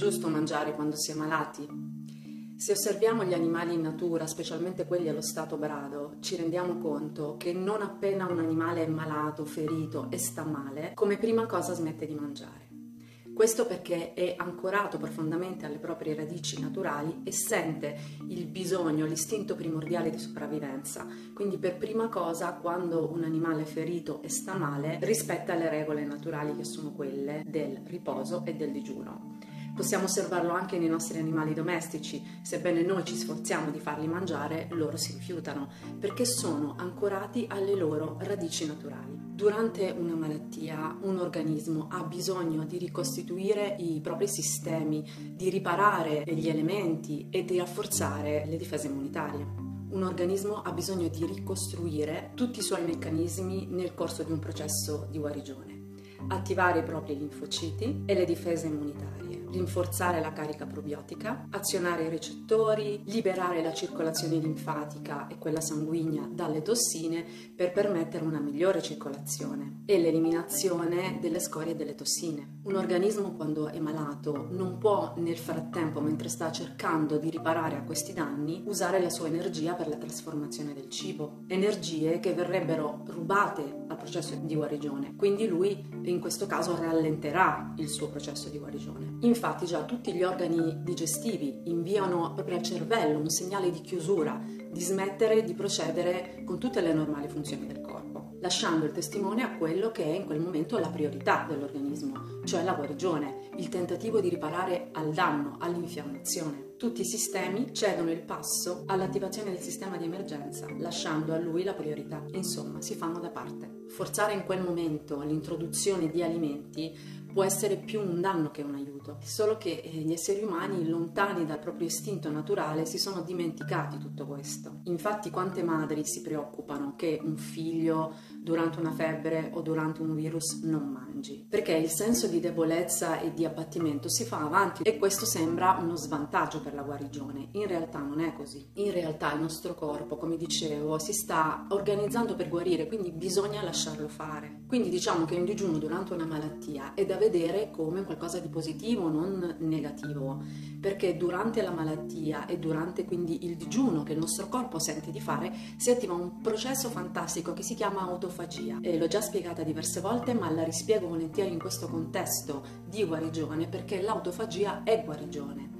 giusto mangiare quando si è malati? Se osserviamo gli animali in natura, specialmente quelli allo stato brado, ci rendiamo conto che non appena un animale è malato, ferito e sta male, come prima cosa smette di mangiare. Questo perché è ancorato profondamente alle proprie radici naturali e sente il bisogno, l'istinto primordiale di sopravvivenza. Quindi per prima cosa, quando un animale è ferito e sta male, rispetta le regole naturali che sono quelle del riposo e del digiuno. Possiamo osservarlo anche nei nostri animali domestici, sebbene noi ci sforziamo di farli mangiare, loro si rifiutano, perché sono ancorati alle loro radici naturali. Durante una malattia un organismo ha bisogno di ricostituire i propri sistemi, di riparare gli elementi e di rafforzare le difese immunitarie. Un organismo ha bisogno di ricostruire tutti i suoi meccanismi nel corso di un processo di guarigione, attivare i propri linfociti e le difese immunitarie rinforzare la carica probiotica, azionare i recettori, liberare la circolazione linfatica e quella sanguigna dalle tossine per permettere una migliore circolazione e l'eliminazione delle scorie e delle tossine. Un organismo quando è malato non può nel frattempo, mentre sta cercando di riparare a questi danni, usare la sua energia per la trasformazione del cibo, energie che verrebbero rubate al processo di guarigione. Quindi lui in questo caso rallenterà il suo processo di guarigione. Infatti già tutti gli organi digestivi inviano proprio al cervello un segnale di chiusura, di smettere di procedere con tutte le normali funzioni del corpo, lasciando il testimone a quello che è in quel momento la priorità dell'organismo, cioè la guarigione, il tentativo di riparare al danno, all'infiammazione. Tutti i sistemi cedono il passo all'attivazione del sistema di emergenza, lasciando a lui la priorità. Insomma, si fanno da parte. Forzare in quel momento l'introduzione di alimenti può essere più un danno che un aiuto, solo che eh, gli esseri umani, lontani dal proprio istinto naturale, si sono dimenticati tutto questo. Infatti quante madri si preoccupano che un figlio durante una febbre o durante un virus non mangi, perché il senso di debolezza e di abbattimento si fa avanti e questo sembra uno svantaggio per la guarigione. In realtà non è così. In realtà il nostro corpo, come dicevo, si sta organizzando per guarire, quindi bisogna lasciarlo fare. Quindi diciamo che un digiuno durante una malattia è da vedere come qualcosa di positivo, non negativo, perché durante la malattia e durante quindi il digiuno che il nostro corpo sente di fare si attiva un processo fantastico che si chiama autofagia. E l'ho già spiegata diverse volte, ma la rispiego volentieri in questo contesto di guarigione perché l'autofagia è guarigione.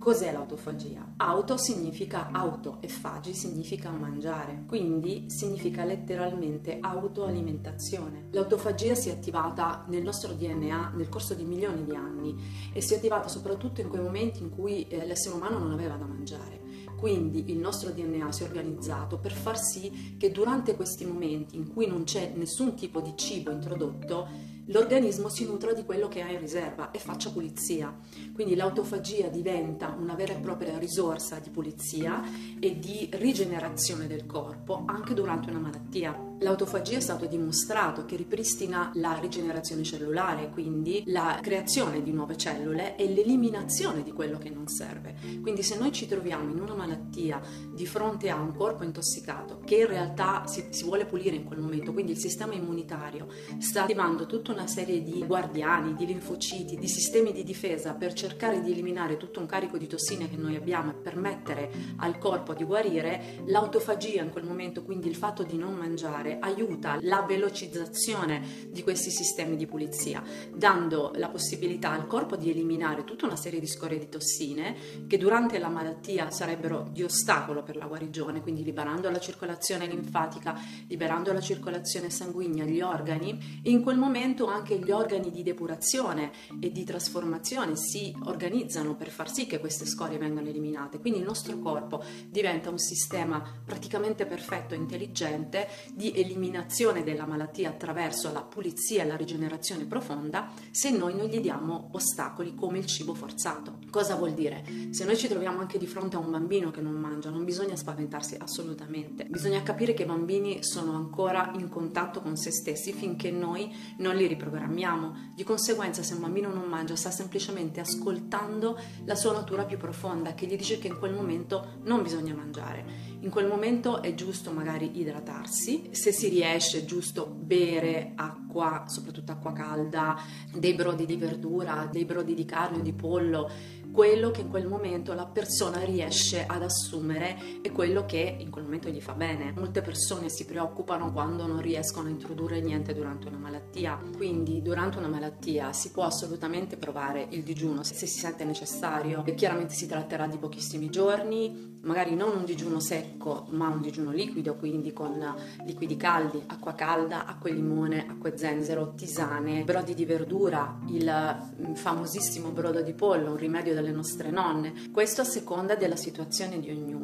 Cos'è l'autofagia? Auto significa auto e fagi significa mangiare, quindi significa letteralmente autoalimentazione. L'autofagia si è attivata nel nostro DNA nel corso di milioni di anni e si è attivata soprattutto in quei momenti in cui eh, l'essere umano non aveva da mangiare. Quindi il nostro DNA si è organizzato per far sì che durante questi momenti in cui non c'è nessun tipo di cibo introdotto, l'organismo si nutra di quello che ha in riserva e faccia pulizia. Quindi l'autofagia diventa una vera e propria risorsa di pulizia e di rigenerazione del corpo anche durante una malattia. L'autofagia è stato dimostrato che ripristina la rigenerazione cellulare, quindi la creazione di nuove cellule e l'eliminazione di quello che non serve. Quindi se noi ci troviamo in una malattia di fronte a un corpo intossicato che in realtà si, si vuole pulire in quel momento, quindi il sistema immunitario sta attivando tutta una serie di guardiani, di linfociti, di sistemi di difesa per cercare di eliminare tutto un carico di tossine che noi abbiamo e permettere al corpo di guarire, l'autofagia in quel momento, quindi il fatto di non mangiare, fare aiuta la velocizzazione di questi sistemi di pulizia, dando la possibilità al corpo di eliminare tutta una serie di scorie di tossine che durante la malattia sarebbero di ostacolo per la guarigione, quindi liberando la circolazione linfatica, liberando la circolazione sanguigna, gli organi, in quel momento anche gli organi di depurazione e di trasformazione si organizzano per far sì che queste scorie vengano eliminate. Quindi il nostro corpo diventa un sistema praticamente perfetto intelligente di eliminazione della malattia attraverso la pulizia e la rigenerazione profonda se noi non gli diamo ostacoli come il cibo forzato. Cosa vuol dire? Se noi ci troviamo anche di fronte a un bambino che non mangia, non bisogna spaventarsi assolutamente. Bisogna capire che i bambini sono ancora in contatto con se stessi finché noi non li riprogrammiamo. Di conseguenza, se un bambino non mangia, sta semplicemente ascoltando la sua natura più profonda che gli dice che in quel momento non bisogna mangiare. In quel momento è giusto magari idratarsi. Se si riesce giusto bere acqua, soprattutto acqua calda, dei brodi di verdura, dei brodi di carne o di pollo, quello che in quel momento la persona riesce ad assumere e quello che in quel momento gli fa bene. Molte persone si preoccupano quando non riescono a introdurre niente durante una malattia, quindi durante una malattia si può assolutamente provare il digiuno se si sente necessario. E chiaramente si tratterà di pochissimi giorni, magari non un digiuno secco, ma un digiuno liquido, quindi con liquidi caldi, acqua calda, acqua e limone, acqua e zenzero, tisane, brodi di verdura, il famosissimo brodo di pollo, un rimedio delle nostre nonne. Questo a seconda della situazione di ognuno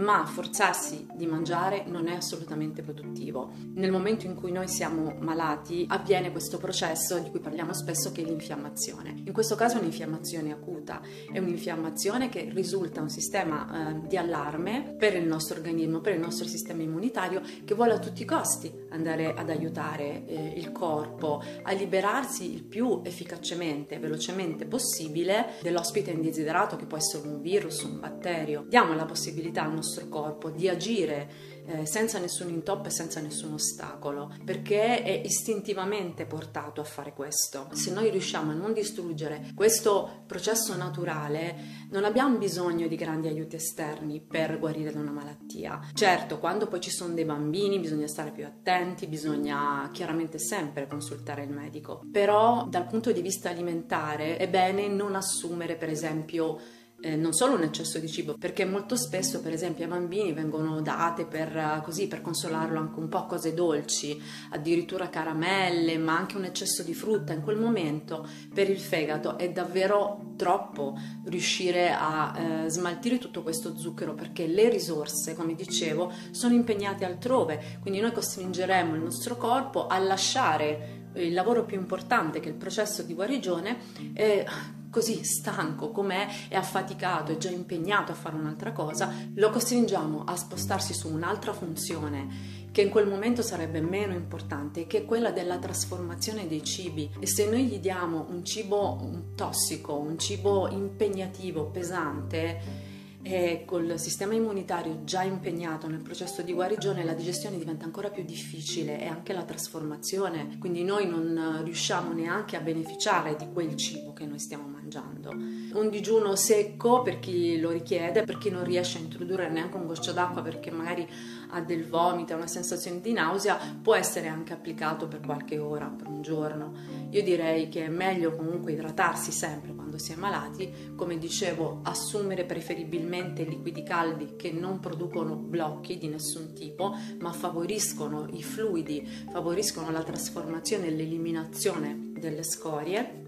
ma forzarsi di mangiare non è assolutamente produttivo. Nel momento in cui noi siamo malati avviene questo processo di cui parliamo spesso che è l'infiammazione. In questo caso è un'infiammazione acuta, è un'infiammazione che risulta un sistema eh, di allarme per il nostro organismo, per il nostro sistema immunitario che vuole a tutti i costi andare ad aiutare eh, il corpo a liberarsi il più efficacemente velocemente possibile dell'ospite indesiderato che può essere un virus, un batterio. Diamo la possibilità al nostro corpo di agire eh, senza nessun intoppo e senza nessun ostacolo, perché è istintivamente portato a fare questo. Se noi riusciamo a non distruggere questo processo naturale, non abbiamo bisogno di grandi aiuti esterni per guarire da una malattia. Certo, quando poi ci sono dei bambini bisogna stare più attenti, bisogna chiaramente sempre consultare il medico, però dal punto di vista alimentare è bene non assumere per esempio eh, non solo un eccesso di cibo, perché molto spesso, per esempio, ai bambini vengono date per, eh, così, per consolarlo anche un po' cose dolci, addirittura caramelle, ma anche un eccesso di frutta. In quel momento per il fegato è davvero troppo riuscire a eh, smaltire tutto questo zucchero perché le risorse, come dicevo, sono impegnate altrove. Quindi noi costringeremo il nostro corpo a lasciare il lavoro più importante che è il processo di guarigione. Eh, così stanco com'è e affaticato e già impegnato a fare un'altra cosa, lo costringiamo a spostarsi su un'altra funzione che in quel momento sarebbe meno importante, che è quella della trasformazione dei cibi. E se noi gli diamo un cibo tossico, un cibo impegnativo, pesante, e col sistema immunitario già impegnato nel processo di guarigione la digestione diventa ancora più difficile e anche la trasformazione, quindi noi non riusciamo neanche a beneficiare di quel cibo che noi stiamo mangiando. Un digiuno secco per chi lo richiede, per chi non riesce a introdurre neanche un goccio d'acqua perché magari ha del vomito, una sensazione di nausea, può essere anche applicato per qualche ora, per un giorno. Io direi che è meglio comunque idratarsi sempre quando si è malati, come dicevo, assumere preferibilmente liquidi caldi che non producono blocchi di nessun tipo, ma favoriscono i fluidi, favoriscono la trasformazione e l'eliminazione delle scorie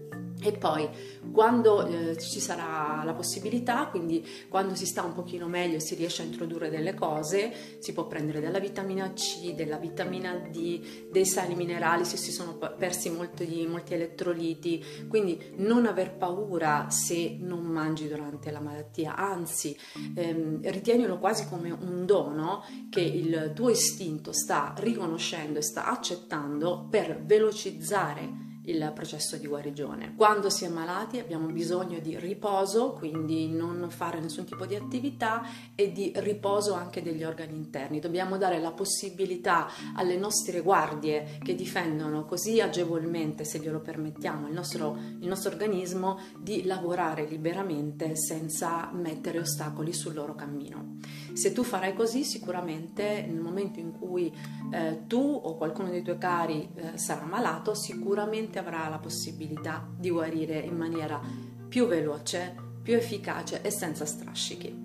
e poi quando eh, ci sarà la possibilità, quindi quando si sta un pochino meglio e si riesce a introdurre delle cose, si può prendere della vitamina C, della vitamina D, dei sali minerali se si sono persi molti, molti elettroliti, quindi non aver paura se non mangi durante la malattia, anzi ehm, ritienilo quasi come un dono che il tuo istinto sta riconoscendo e sta accettando per velocizzare il processo di guarigione. Quando si è malati abbiamo bisogno di riposo, quindi non fare nessun tipo di attività e di riposo anche degli organi interni. Dobbiamo dare la possibilità alle nostre guardie che difendono così agevolmente, se glielo permettiamo, il nostro, il nostro organismo di lavorare liberamente senza mettere ostacoli sul loro cammino. Se tu farai così, sicuramente nel momento in cui eh, tu o qualcuno dei tuoi cari eh, sarà malato, sicuramente avrà la possibilità di guarire in maniera più veloce, più efficace e senza strascichi.